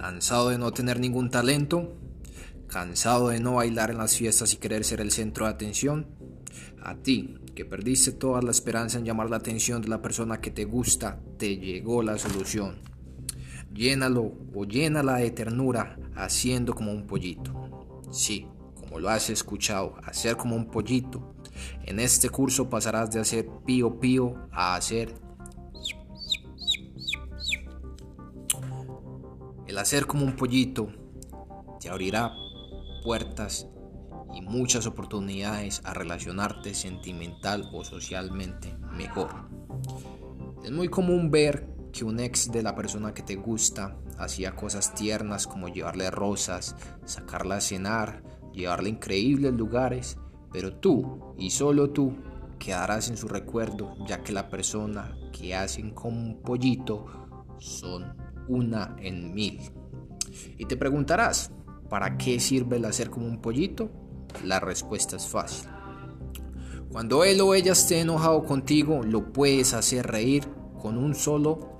¿Cansado de no tener ningún talento? ¿Cansado de no bailar en las fiestas y querer ser el centro de atención? A ti, que perdiste toda la esperanza en llamar la atención de la persona que te gusta, te llegó la solución. Llénalo o llénala de ternura haciendo como un pollito. Sí, como lo has escuchado, hacer como un pollito. En este curso pasarás de hacer pío pío a hacer El hacer como un pollito te abrirá puertas y muchas oportunidades a relacionarte sentimental o socialmente mejor. Es muy común ver que un ex de la persona que te gusta hacía cosas tiernas como llevarle rosas, sacarla a cenar, llevarle a increíbles lugares, pero tú y solo tú quedarás en su recuerdo ya que la persona que hacen como un pollito son una en mil. Y te preguntarás, ¿para qué sirve el hacer como un pollito? La respuesta es fácil. Cuando él o ella esté enojado contigo, lo puedes hacer reír con un solo...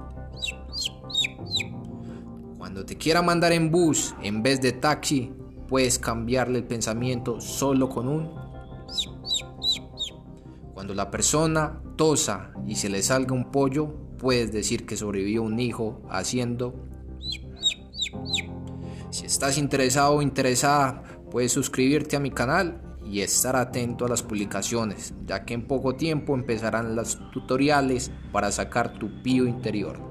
Cuando te quiera mandar en bus en vez de taxi, puedes cambiarle el pensamiento solo con un... Cuando la persona tosa y se le salga un pollo, puedes decir que sobrevivió un hijo haciendo... Si estás interesado o interesada, puedes suscribirte a mi canal y estar atento a las publicaciones, ya que en poco tiempo empezarán los tutoriales para sacar tu pío interior.